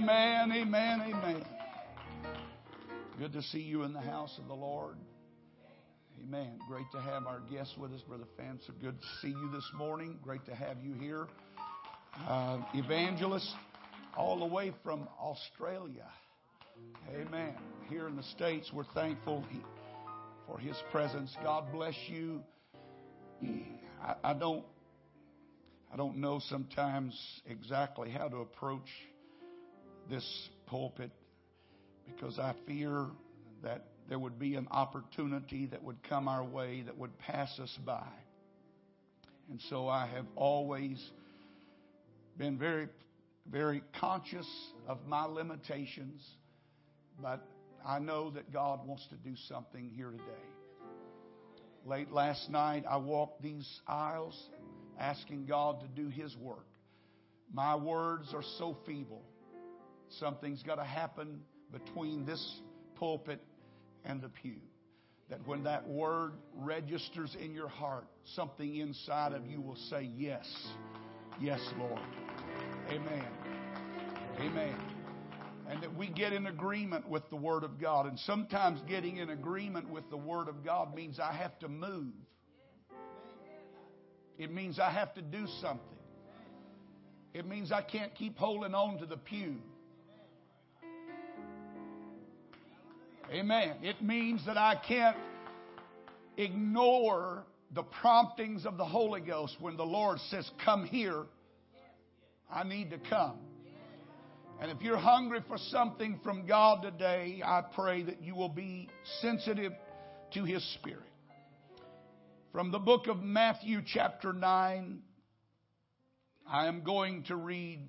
Amen, amen, amen. Good to see you in the house of the Lord. Amen. Great to have our guests with us, Brother So Good to see you this morning. Great to have you here. Uh, evangelist, all the way from Australia. Amen. Here in the States, we're thankful for His presence. God bless you. I, I don't, I don't know sometimes exactly how to approach this pulpit because I fear that there would be an opportunity that would come our way that would pass us by. And so I have always been very, very conscious of my limitations, but I know that God wants to do something here today. Late last night, I walked these aisles asking God to do His work. My words are so feeble. Something's got to happen between this pulpit and the pew. That when that word registers in your heart, something inside of you will say, Yes, yes, Lord. Amen. Amen. And that we get in agreement with the Word of God. And sometimes getting in agreement with the Word of God means I have to move. It means I have to do something. It means I can't keep holding on to the pew. Amen. It means that I can't ignore the promptings of the Holy Ghost when the Lord says, Come here. I need to come. And if you're hungry for something from God today, I pray that you will be sensitive to His Spirit. From the book of Matthew, chapter 9, I am going to read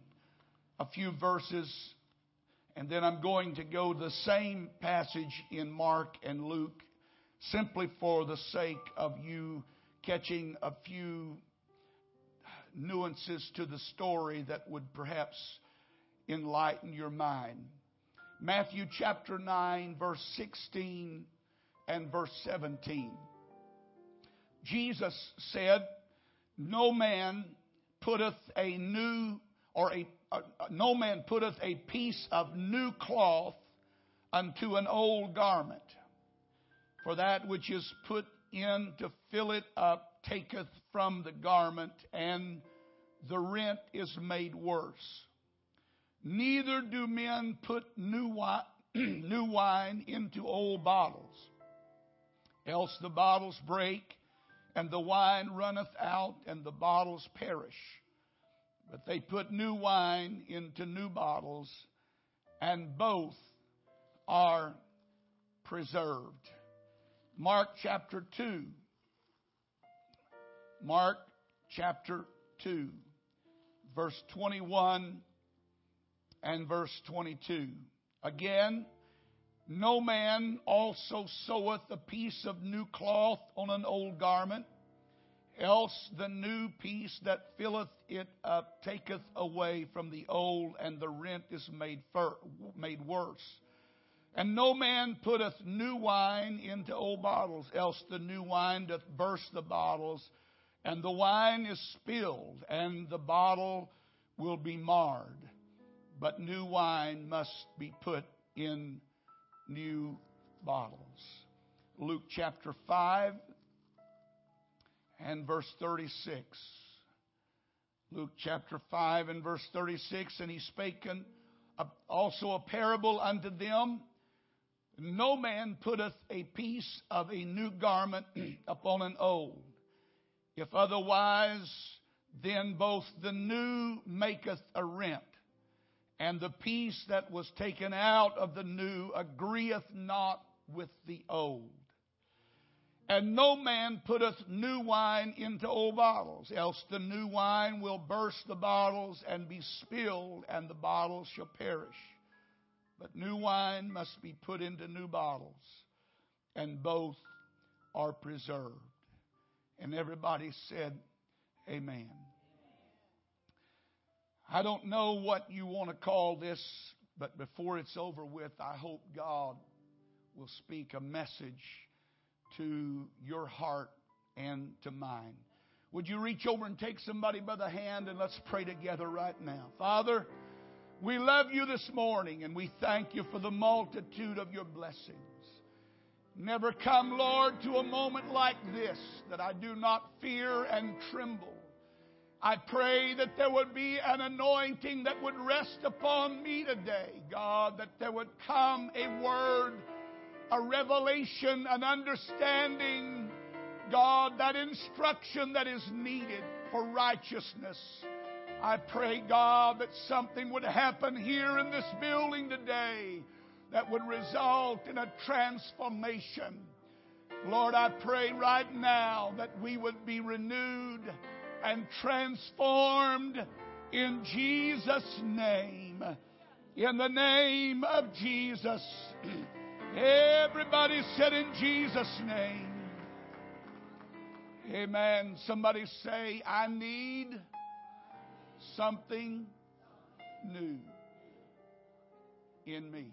a few verses and then I'm going to go the same passage in Mark and Luke simply for the sake of you catching a few nuances to the story that would perhaps enlighten your mind. Matthew chapter 9, verse 16 and verse 17. Jesus said, No man putteth a new or a no man putteth a piece of new cloth unto an old garment. For that which is put in to fill it up taketh from the garment, and the rent is made worse. Neither do men put new wine, new wine into old bottles, else the bottles break, and the wine runneth out, and the bottles perish. But they put new wine into new bottles, and both are preserved. Mark chapter 2. Mark chapter 2, verse 21 and verse 22. Again, no man also seweth a piece of new cloth on an old garment Else the new piece that filleth it up taketh away from the old, and the rent is made, fir- made worse. And no man putteth new wine into old bottles, else the new wine doth burst the bottles, and the wine is spilled, and the bottle will be marred. But new wine must be put in new bottles. Luke chapter 5 and verse 36. Luke chapter 5 and verse 36. And he spake also a parable unto them. No man putteth a piece of a new garment upon an old. If otherwise, then both the new maketh a rent, and the piece that was taken out of the new agreeth not with the old. And no man putteth new wine into old bottles, else the new wine will burst the bottles and be spilled, and the bottles shall perish. But new wine must be put into new bottles, and both are preserved. And everybody said, Amen. I don't know what you want to call this, but before it's over with, I hope God will speak a message to your heart and to mine. Would you reach over and take somebody by the hand and let's pray together right now? Father, We love you this morning and we thank you for the multitude of your blessings. Never come, Lord, to a moment like this that I do not fear and tremble. I pray that there would be an anointing that would rest upon me today, God, that there would come a word, a revelation, an understanding, God, that instruction that is needed for righteousness. I pray, God, that something would happen here in this building today that would result in a transformation. Lord, I pray right now that we would be renewed and transformed in Jesus' name. In the name of Jesus. Everybody said in Jesus' name. Amen. Somebody say, I need something new in me.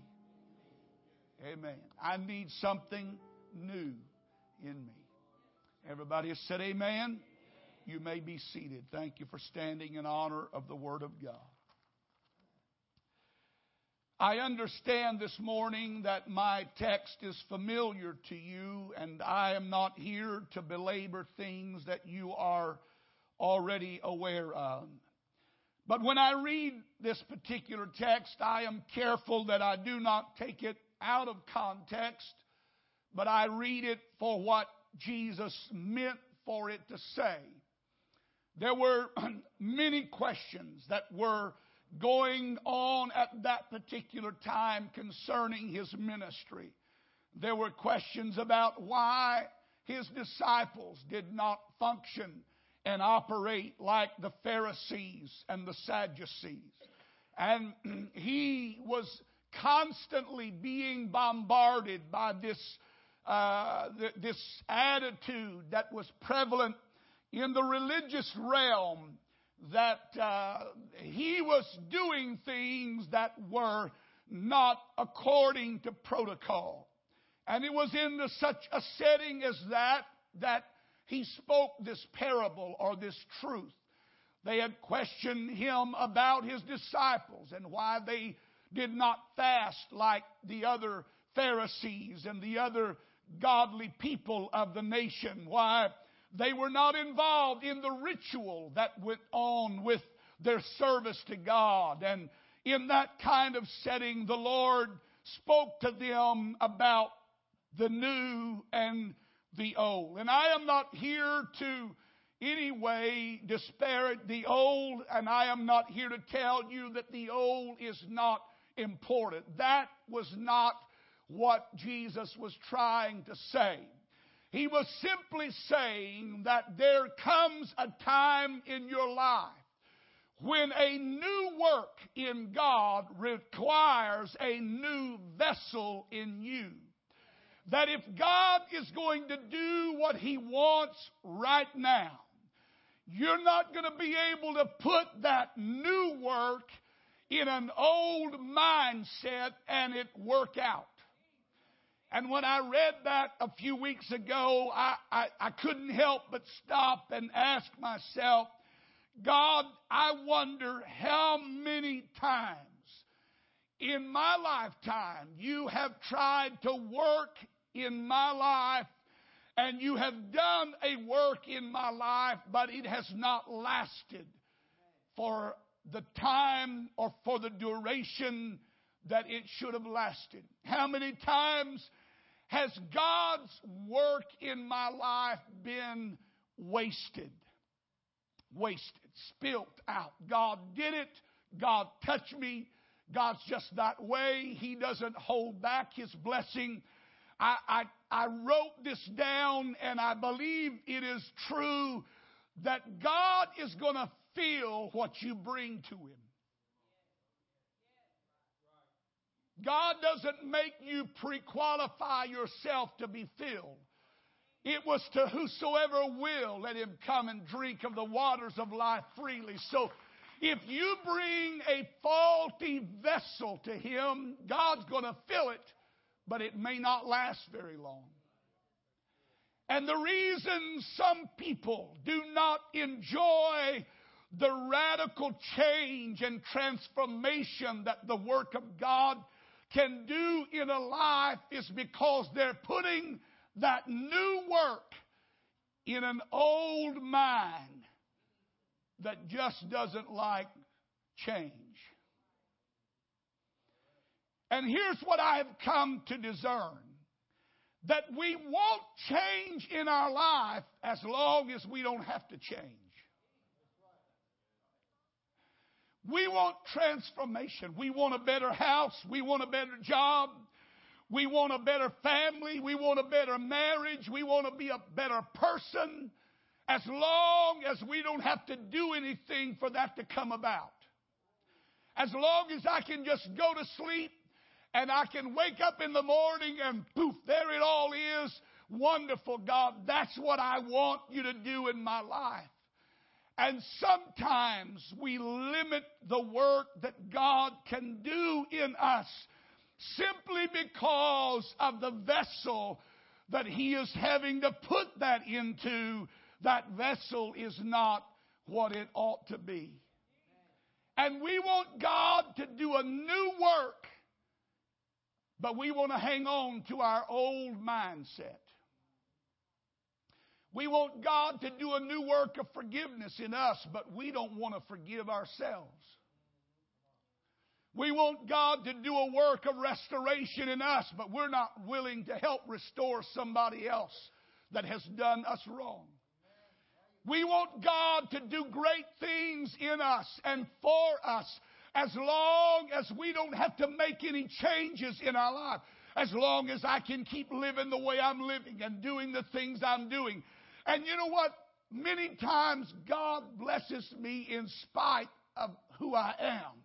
Amen. I need something new in me. Everybody said amen. You may be seated. Thank you for standing in honor of the Word of God. I understand this morning that my text is familiar to you, and I am not here to belabor things that you are already aware of. But when I read this particular text, I am careful that I do not take it out of context, but I read it for what Jesus meant for it to say. There were many questions that were going on at that particular time concerning his ministry. There were questions about why his disciples did not function and operate like the Pharisees and the Sadducees. And he was constantly being bombarded by this, uh, this attitude that was prevalent in the religious realm that uh, he was doing things that were not according to protocol. And it was in such a setting as that that he spoke this parable or this truth. They had questioned him about his disciples and why they did not fast like the other Pharisees and the other godly people of the nation. Why they were not involved in the ritual that went on with their service to God. And in that kind of setting, the Lord spoke to them about the new and the old. And I am not here to any way disparage the old, and I am not here to tell you that the old is not important. That was not what Jesus was trying to say. He was simply saying that there comes a time in your life when a new work in God requires a new vessel in you. That if God is going to do what He wants right now, you're not going to be able to put that new work in an old mindset and it work out. And when I read that a few weeks ago, I, I, I, couldn't help but stop and ask myself, God, I wonder how many times in my lifetime you have tried to work in my life and you have done a work in my life, but it has not lasted for the time or for the duration that it should have lasted. How many times has God's work in my life been wasted? Wasted, spilt out. God did it. God touched me. God's just that way. He doesn't hold back His blessing. I, I, I wrote this down and I believe it is true that God is going to feel what you bring to Him. God doesn't make you pre-qualify yourself to be filled. It was to whosoever will let him come and drink of the waters of life freely. So if you bring a faulty vessel to him, God's going to fill it, but it may not last very long. And the reason some people do not enjoy the radical change and transformation that the work of God can do in a life is because they're putting that new work in an old mind that just doesn't like change. And here's what I have come to discern that we won't change in our life as long as we don't have to change. We want transformation. We want a better house. We want a better job. We want a better family. We want a better marriage. We want to be a better person as long as we don't have to do anything for that to come about. As long as I can just go to sleep and I can wake up in the morning and poof, there it all is. Wonderful, God. That's what I want you to do in my life. And sometimes we limit the work that God can do in us simply because of the vessel that He is having to put that into. That vessel is not what it ought to be. And we want God to do a new work, but we want to hang on to our old mindset. We want God to do a new work of forgiveness in us, but we don't want to forgive ourselves. We want God to do a work of restoration in us, but we're not willing to help restore somebody else that has done us wrong. We want God to do great things in us and for us as long as we don't have to make any changes in our life. As long as I can keep living the way I'm living and doing the things I'm doing. And you know what? Many times God blesses me in spite of who I am.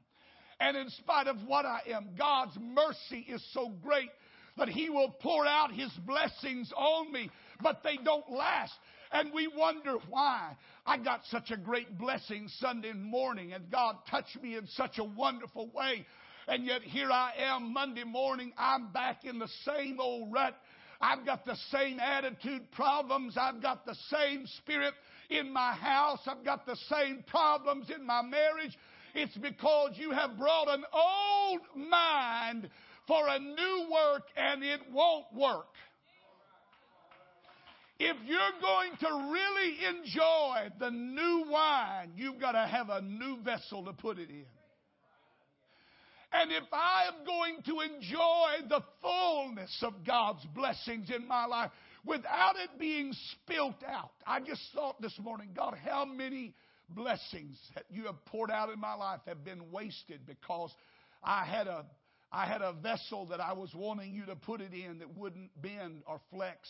And in spite of what I am, God's mercy is so great that He will pour out His blessings on me, but they don't last. And we wonder why. I got such a great blessing Sunday morning, and God touched me in such a wonderful way. And yet here I am Monday morning, I'm back in the same old rut. I've got the same attitude problems. I've got the same spirit in my house. I've got the same problems in my marriage. It's because you have brought an old mind for a new work and it won't work. If you're going to really enjoy the new wine, you've got to have a new vessel to put it in. And if I am going to enjoy the fullness of God's blessings in my life without it being spilt out, I just thought this morning, God, how many blessings that you have poured out in my life have been wasted because I had a I had a vessel that I was wanting you to put it in that wouldn't bend or flex.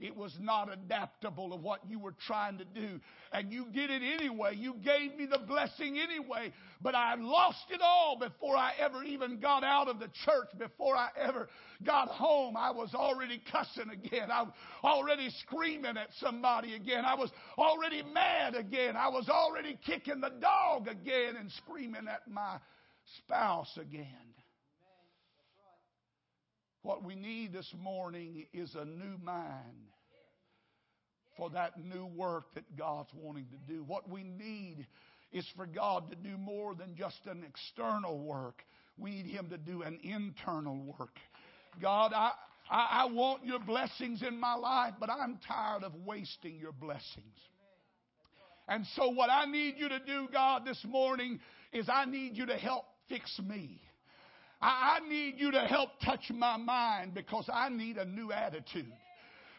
It was not adaptable of what you were trying to do. And you did it anyway. You gave me the blessing anyway. But I lost it all before I ever even got out of the church, before I ever got home. I was already cussing again. I was already screaming at somebody again. I was already mad again. I was already kicking the dog again and screaming at my spouse again. What we need this morning is a new mind for that new work that God's wanting to do. What we need is for God to do more than just an external work. We need Him to do an internal work. God, I, I, I want your blessings in my life, but I'm tired of wasting your blessings. And so, what I need you to do, God, this morning is I need you to help fix me. I, I need you to help touch my mind because I need a new attitude.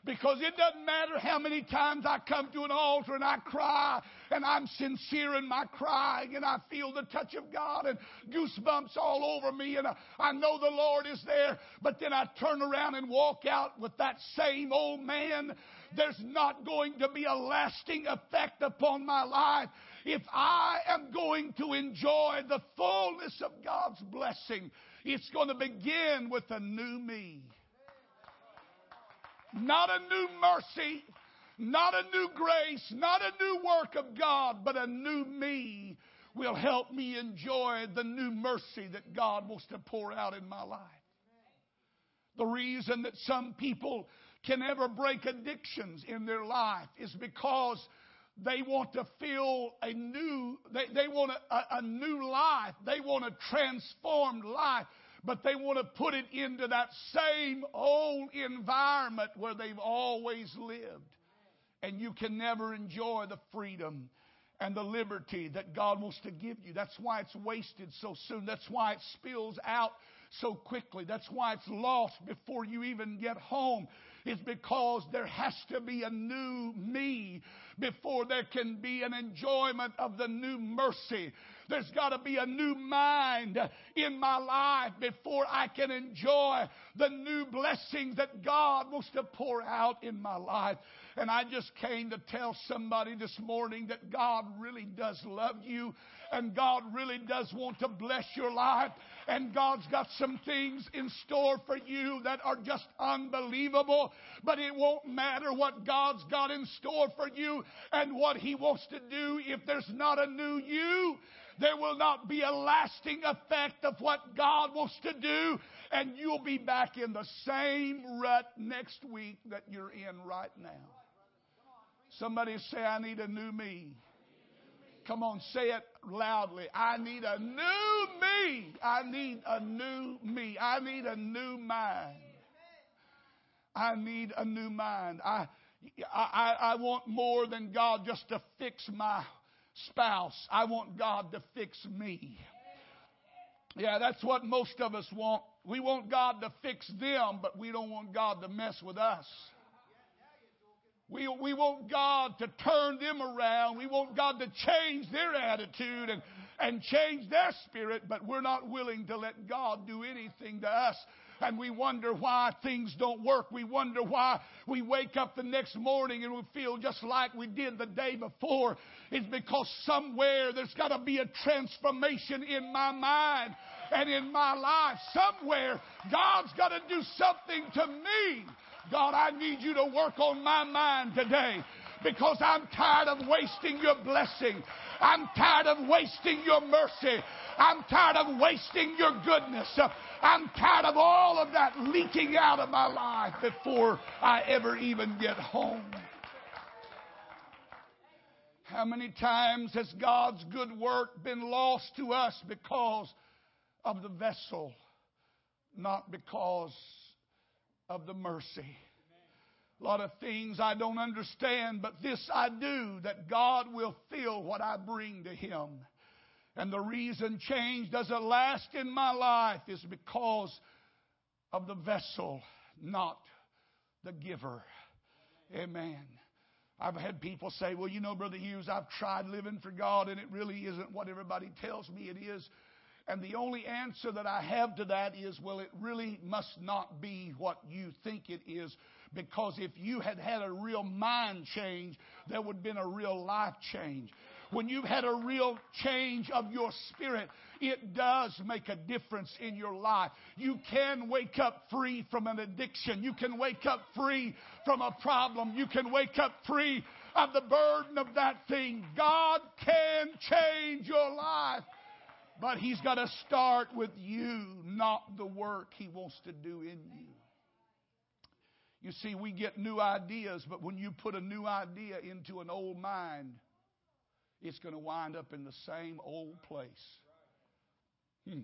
Because it doesn't matter how many times I come to an altar and I cry and I'm sincere in my crying and I feel the touch of God and goosebumps all over me and I, I know the Lord is there, but then I turn around and walk out with that same old man. There's not going to be a lasting effect upon my life if I am going to enjoy the fullness of God's blessing. It's going to begin with a new me. Not a new mercy, not a new grace, not a new work of God, but a new me will help me enjoy the new mercy that God wants to pour out in my life. The reason that some people can ever break addictions in their life is because they want to feel a new, they, they want a, a, new life. They want a transformed life but they want to put it into that same old environment where they've always lived. And you can never enjoy the freedom and the liberty that God wants to give you. That's why it's wasted so soon. That's why it spills out so quickly. That's why it's lost before you even get home. It's because there has to be a new me before there can be an enjoyment of the new mercy. There's got to be a new mind in my life before I can enjoy the new blessings that God wants to pour out in my life. And I just came to tell somebody this morning that God really does love you and God really does want to bless your life and God's got some things in store for you that are just unbelievable. But it won't matter what God's got in store for you and what He wants to do if there's not a new you. There will not be a lasting effect of what God wants to do, and you'll be back in the same rut next week that you're in right now. Somebody say, I need a new me. Come on, say it loudly. I need a new me. I need a new me. I need a new mind. I need a new mind. I, I, I want more than God just to fix my spouse. I want God to fix me. Yeah, that's what most of us want. We want God to fix them, but we don't want God to mess with us. We, we want God to turn them around. We want God to change their attitude and, and change their spirit, but we're not willing to let God do anything to us and we wonder why things don't work. We wonder why we wake up the next morning and we feel just like we did the day before. It's because somewhere there's got to be a transformation in my mind and in my life. Somewhere God's got to do something to me. God, I need you to work on my mind today because I'm tired of wasting your blessing. I'm tired of wasting your mercy. I'm tired of wasting your goodness. I'm tired of all of that leaking out of my life before I ever even get home. How many times has God's good work been lost to us because of the vessel, not because of the mercy? A lot of things I don't understand, but this I do that God will feel what I bring to Him. And the reason change doesn't last in my life is because of the vessel, not the giver. Amen. I've had people say, well, you know, Brother Hughes, I've tried living for God and it really isn't what everybody tells me it is. And the only answer that I have to that is, well, it really must not be what you think it is. Because if you had had a real mind change, there would have been a real life change. When you've had a real change of your spirit, it does make a difference in your life. You can wake up free from an addiction. You can wake up free from a problem. You can wake up free of the burden of that thing. God can change your life. But He's got to start with you, not the work He wants to do in you. You see, we get new ideas, but when you put a new idea into an old mind, it's going to wind up in the same old place. Hmm.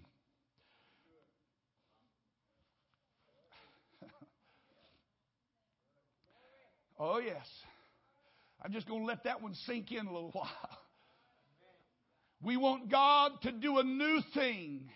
oh, yes. I'm just going to let that one sink in a little while. We want God to do a new thing.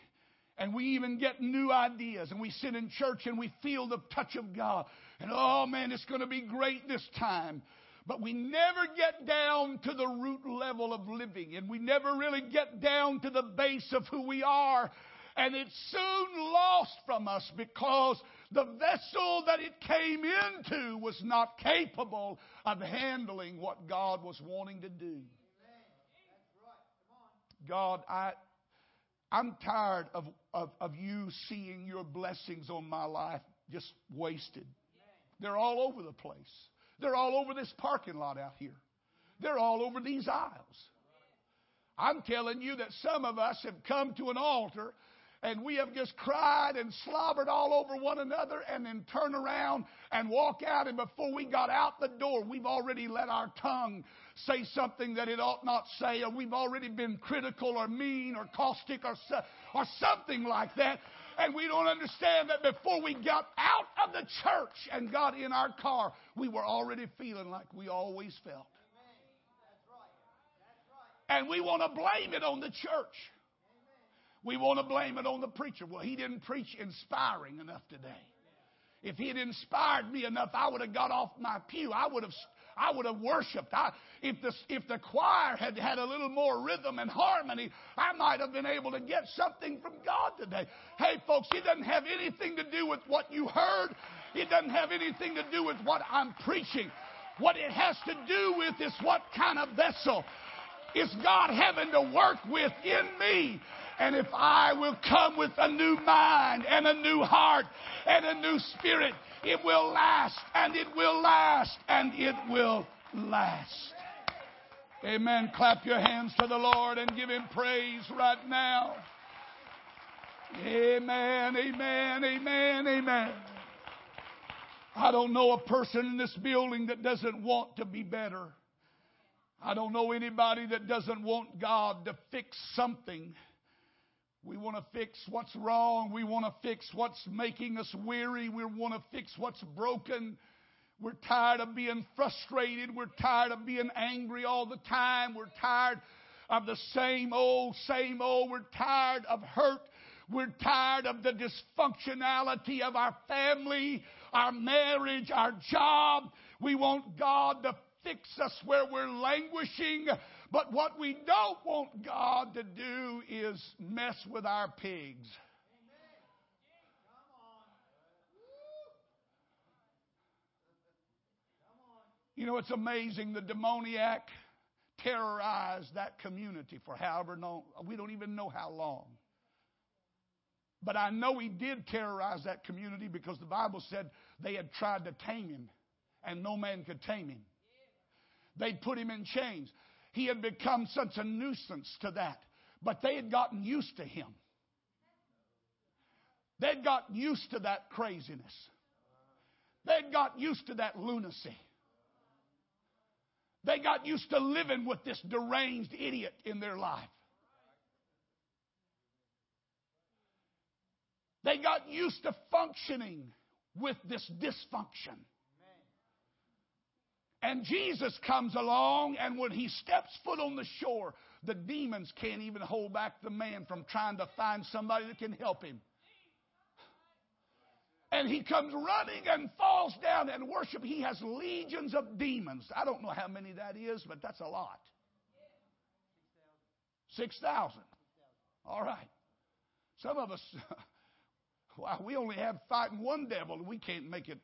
And we even get new ideas. And we sit in church and we feel the touch of God. And oh man, it's going to be great this time. But we never get down to the root level of living. And we never really get down to the base of who we are. And it's soon lost from us because the vessel that it came into was not capable of handling what God was wanting to do. God, I, I'm tired of, of, of you seeing your blessings on my life just wasted. They're all over the place. They're all over this parking lot out here. They're all over these aisles. I'm telling you that some of us have come to an altar and we have just cried and slobbered all over one another and then turn around and walk out and before we got out the door we've already let our tongue say something that it ought not say or we've already been critical or mean or caustic or, or something like that and we don't understand that before we got out of the church and got in our car we were already feeling like we always felt and we want to blame it on the church we want to blame it on the preacher. Well, he didn't preach inspiring enough today. If he had inspired me enough, I would have got off my pew. I would have, I would have worshipped. I, if the if the choir had had a little more rhythm and harmony, I might have been able to get something from God today. Hey, folks, it doesn't have anything to do with what you heard. It doesn't have anything to do with what I'm preaching. What it has to do with is what kind of vessel is God having to work with in me and if I will come with a new mind and a new heart and a new spirit, it will last and it will last and it will last. Amen. Clap your hands to the Lord and give Him praise right now. Amen, amen, amen, amen. I don't know a person in this building that doesn't want to be better. I don't know anybody that doesn't want God to fix something. We want to fix what's wrong. We want to fix what's making us weary. We want to fix what's broken. We're tired of being frustrated. We're tired of being angry all the time. We're tired of the same old, same old. We're tired of hurt. We're tired of the dysfunctionality of our family, our marriage, our job. We want God to fix us where we're languishing. But what we don't want God to do is mess with our pigs. You know, it's amazing. The demoniac terrorized that community for however long, we don't even know how long. But I know he did terrorize that community because the Bible said they had tried to tame him and no man could tame him. They'd put him in chains. He had become such a nuisance to that. But they had gotten used to him. They'd gotten used to that craziness. They'd got used to that lunacy. They got used to living with this deranged idiot in their life. They got used to functioning with this dysfunction. And Jesus comes along, and when he steps foot on the shore, the demons can't even hold back the man from trying to find somebody that can help him. And he comes running and falls down and worship. He has legions of demons. I don't know how many that is, but that's a lot. 6,000. All right. Some of us, well, we only have fighting one devil, and we can't make it.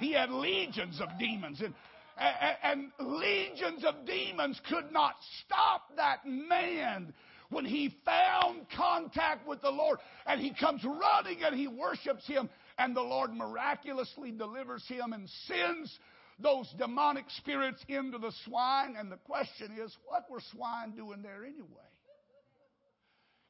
He had legions of demons. And and legions of demons could not stop that man when he found contact with the Lord and he comes running and he worships him and the Lord miraculously delivers him and sends those demonic spirits into the swine. And the question is, what were swine doing there anyway?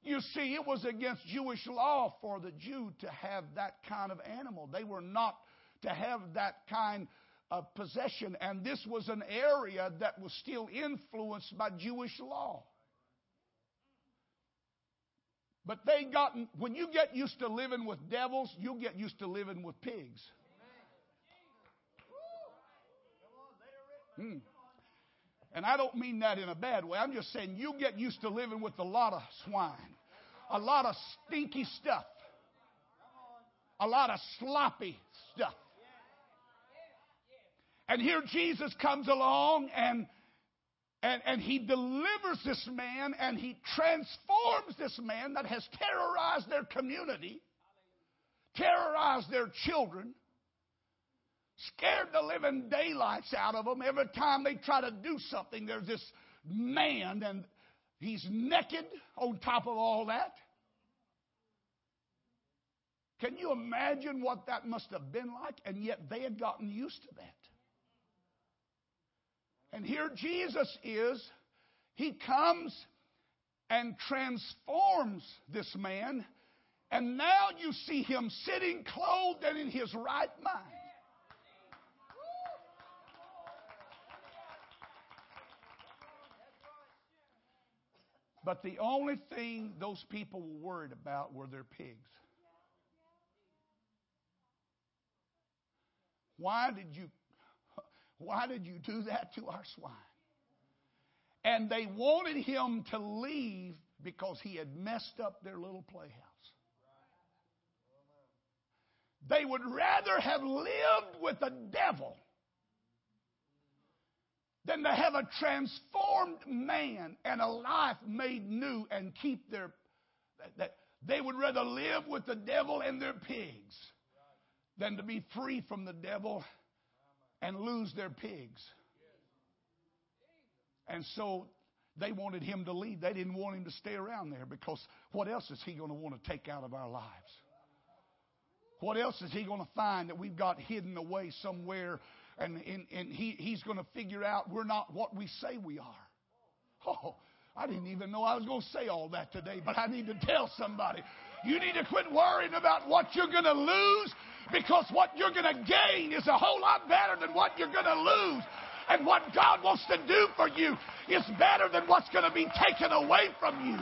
You see, it was against Jewish law for the Jew to have that kind of animal. They were not to have that kind of possession. And this was an area that was still influenced by Jewish law. But they got, when you get used to living with devils, you'll get used to living with pigs. Hmm. And I don't mean that in a bad way. I'm just saying you get used to living with a lot of swine, a lot of stinky stuff, a lot of sloppy stuff. And here Jesus comes along and, and, and he delivers this man and he transforms this man that has terrorized their community, terrorized their children, scared the living daylights out of them. Every time they try to do something, there's this man and he's naked on top of all that. Can you imagine what that must have been like? And yet they had gotten used to that. And here Jesus is. He comes and transforms this man And now you see him sitting clothed and in his right mind. But the only thing those people were worried about were their pigs. Why did you why did you do that to our swine? And they wanted him to leave because he had messed up their little playhouse. They would rather have lived with the devil than to have a transformed man and a life made new and keep their they would rather live with the devil and their pigs than to be free from the devil and lose their pigs. And so they wanted him to leave. They didn't want him to stay around there because what else is he going to want to take out of our lives? What else is he going to find that we've got hidden away somewhere and, and, and he, he's going to figure out we're not what we say we are? Oh, I didn't even know I was going to say all that today, but I need to tell somebody. You need to quit worrying about what you're going to lose because what you're going to gain is a whole lot better than what you're going to lose. And what God wants to do for you is better than what's going to be taken away from you.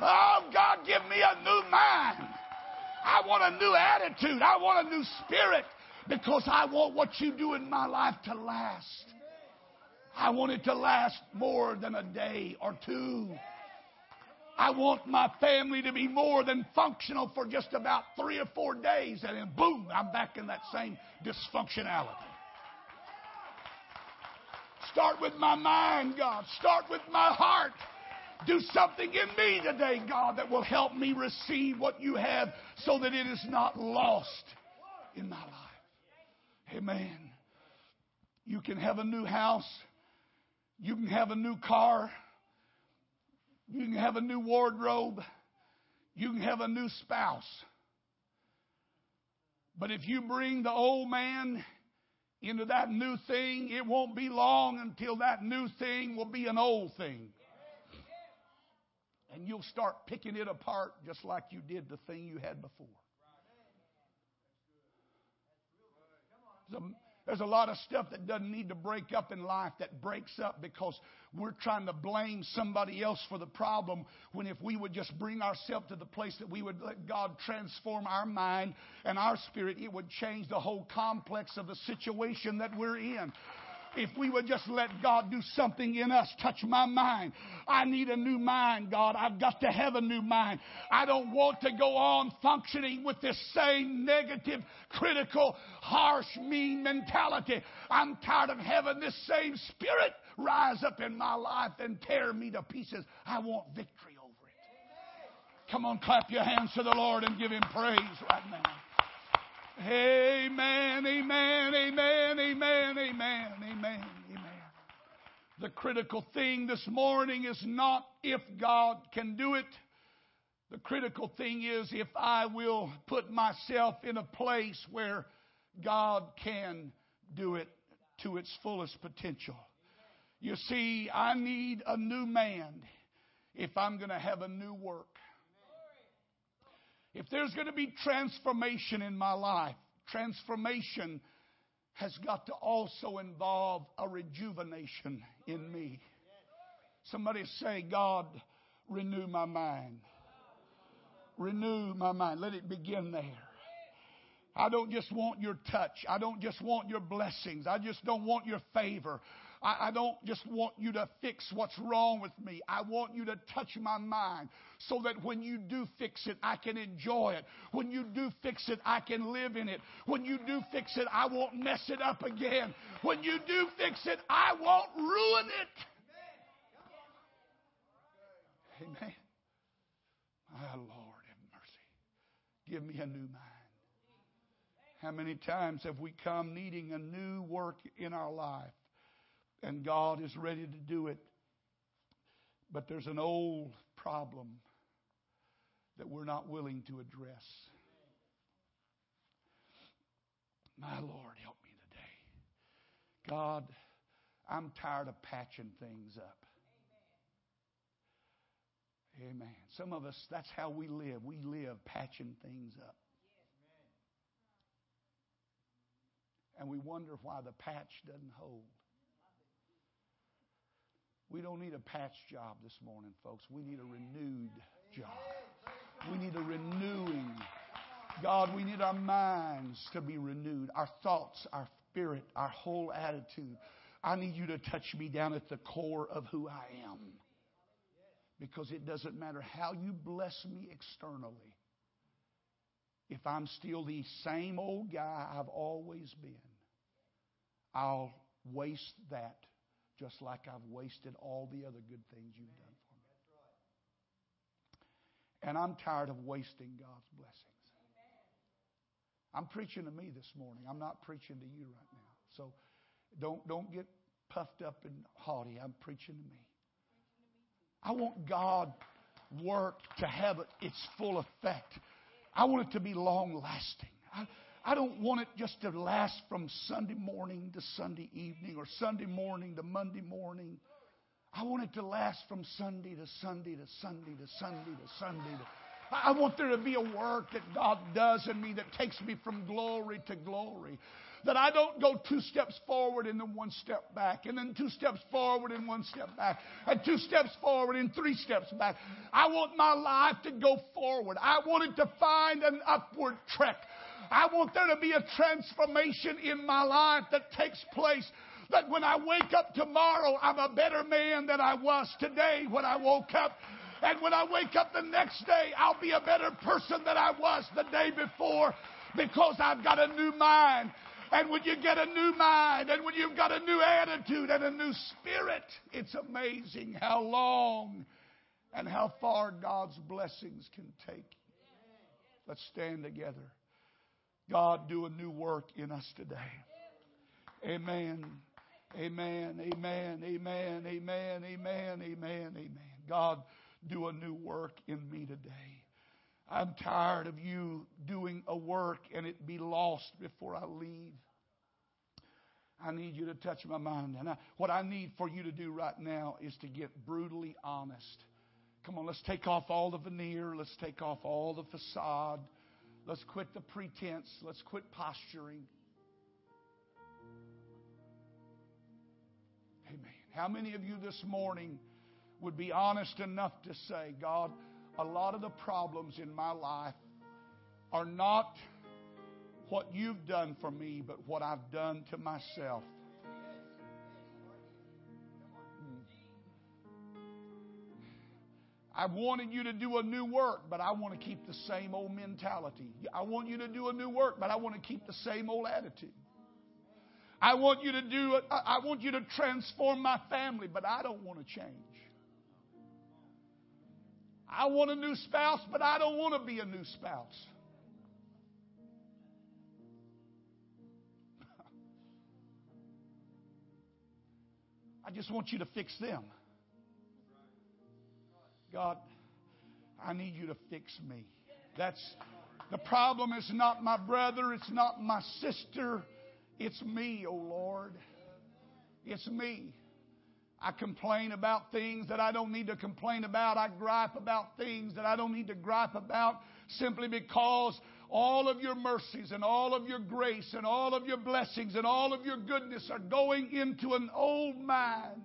Oh, God, give me a new mind. I want a new attitude. I want a new spirit because I want what you do in my life to last. I want it to last more than a day or two. I want my family to be more than functional for just about three or four days, and then boom, I'm back in that same dysfunctionality. Start with my mind, God. Start with my heart. Do something in me today, God, that will help me receive what you have so that it is not lost in my life. Amen. You can have a new house. You can have a new car. You can have a new wardrobe. You can have a new spouse. But if you bring the old man into that new thing, it won't be long until that new thing will be an old thing. And you'll start picking it apart just like you did the thing you had before. There's a lot of stuff that doesn't need to break up in life that breaks up because we're trying to blame somebody else for the problem when if we would just bring ourselves to the place that we would let God transform our mind and our spirit, it would change the whole complex of the situation that we're in if we would just let God do something in us, touch my mind. I need a new mind, God. I've got to have a new mind. I don't want to go on functioning with this same negative, critical, harsh, mean mentality. I'm tired of having this same spirit rise up in my life and tear me to pieces. I want victory over it. Come on, clap your hands to the Lord and give Him praise right now. Amen, amen, amen, amen, amen, amen, amen. The critical thing this morning is not if God can do it. The critical thing is if I will put myself in a place where God can do it to its fullest potential. You see, I need a new man if I'm going to have a new work. If there's going to be transformation in my life, transformation has got to also involve a rejuvenation in me. Somebody say, God, renew my mind. Renew my mind. Let it begin there. I don't just want your touch. I don't just want your blessings. I just don't want your favor. I, I don't just want you to fix what's wrong with me. I want you to touch my mind so that when you do fix it, I can enjoy it. When you do fix it, I can live in it. When you do fix it, I won't mess it up again. When you do fix it, I won't ruin it. Amen. My Lord, have mercy. Give me a new mind. How many times have we come needing a new work in our life? And God is ready to do it. But there's an old problem that we're not willing to address. My Lord, help me today. God, I'm tired of patching things up. Amen. Some of us, that's how we live. We live patching things up. And we wonder why the patch doesn't hold. We don't need a patch job this morning, folks. We need a renewed job. We need a renewing. God, we need our minds to be renewed, our thoughts, our spirit, our whole attitude. I need you to touch me down at the core of who I am. Because it doesn't matter how you bless me externally. If I'm still the same old guy I've always been, I'll waste that just like I've wasted all the other good things you've done for me. And I'm tired of wasting God's blessings. I'm preaching to me this morning. I'm not preaching to you right now. So don't, don't get puffed up and haughty. I'm preaching to me. I want God work to have its full effect. I want it to be long lasting. I, don't want it just to last from Sunday morning to Sunday evening or Sunday morning to Monday morning. I want it to last from Sunday to Sunday to Sunday to Sunday to Sunday to I want there to be a work that God does in me that takes me from glory to glory. That I don't go two steps forward and then one step back, and then two steps forward and one step back, and two steps forward and three steps back. I want my life to go forward. I want it to find an upward trek. I want there to be a transformation in my life that takes place that when I wake up tomorrow, I'm a better man than I was today when I woke up. And when I wake up the next day, I'll be a better person than I was the day before because I've got a new mind. And when you get a new mind and when you've got a new attitude and a new spirit, it's amazing how long and how far God's blessings can take. Let's stand together. God, do a new work in us today. Amen. Amen. Amen. Amen. Amen. Amen. Amen. Amen. God, do a new work in me today. I'm tired of you doing a work and it be lost before I leave. I need you to touch my mind. And I, what I need for you to do right now is to get brutally honest. Come on, let's take off all the veneer. Let's take off all the facade. Let's quit the pretense. Let's quit posturing. Amen. How many of you this morning would be honest enough to say, God, a lot of the problems in my life are not what you've done for me, but what I've done to myself. I wanted you to do a new work, but I want to keep the same old mentality. I want you to do a new work, but I want to keep the same old attitude. I want you to do. I want you to transform my family, but I don't want to change. I want a new spouse, but I don't want to be a new spouse. I just want you to fix them. God, I need you to fix me. That's the problem is not my brother, it's not my sister, it's me, oh Lord. It's me. I complain about things that I don't need to complain about. I gripe about things that I don't need to gripe about simply because all of your mercies and all of your grace and all of your blessings and all of your goodness are going into an old mind.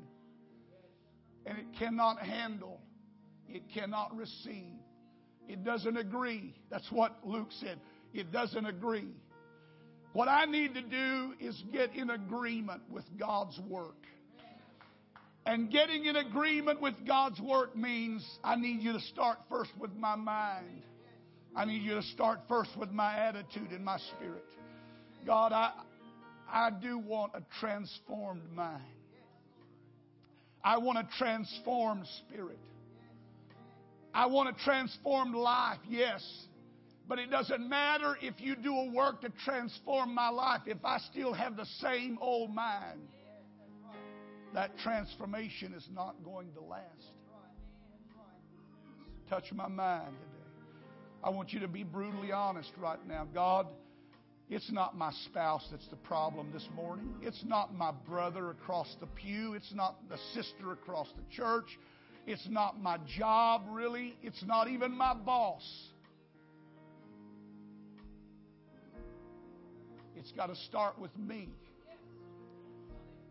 And it cannot handle, it cannot receive, it doesn't agree. That's what Luke said. It doesn't agree. What I need to do is get in agreement with God's work. And getting in agreement with God's work means I need you to start first with my mind. I need you to start first with my attitude and my spirit. God, I, I do want a transformed mind. I want a transformed spirit. I want a transformed life, yes. But it doesn't matter if you do a work to transform my life if I still have the same old mind that transformation is not going to last. Touch my mind today. I want you to be brutally honest right now. God, it's not my spouse that's the problem this morning. It's not my brother across the pew. It's not the sister across the church. It's not my job, really. It's not even my boss. It's got to start with me.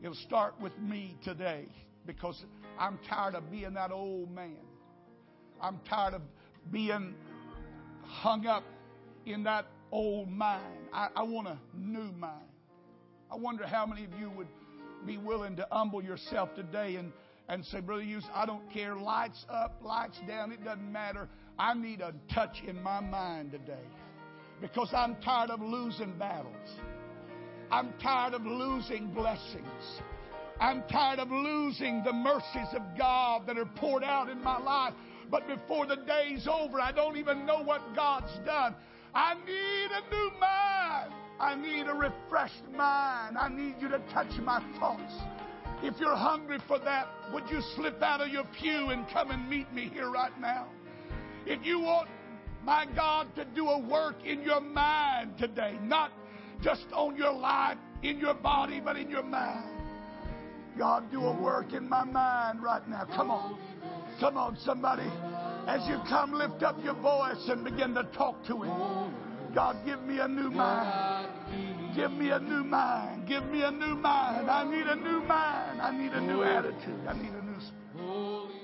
It'll start with me today because I'm tired of being that old man. I'm tired of being hung up in that old mind. I, I want a new mind. I wonder how many of you would be willing to humble yourself today and, and say, Brother Hughes, I don't care. Lights up, lights down, it doesn't matter. I need a touch in my mind today because I'm tired of losing battles. I'm tired of losing blessings. I'm tired of losing the mercies of God that are poured out in my life. But before the day's over, I don't even know what God's done. I need a new mind. I need a refreshed mind. I need you to touch my thoughts. If you're hungry for that, would you slip out of your pew and come and meet me here right now? If you want my God to do a work in your mind today, not just on your life, in your body, but in your mind. God, do a work in my mind right now. Come on. Come on, somebody. As you come, lift up your voice and begin to talk to Him. God, give me a new mind. Give me a new mind. Give me a new mind. I need a new mind. I need a new attitude. I need a new spirit.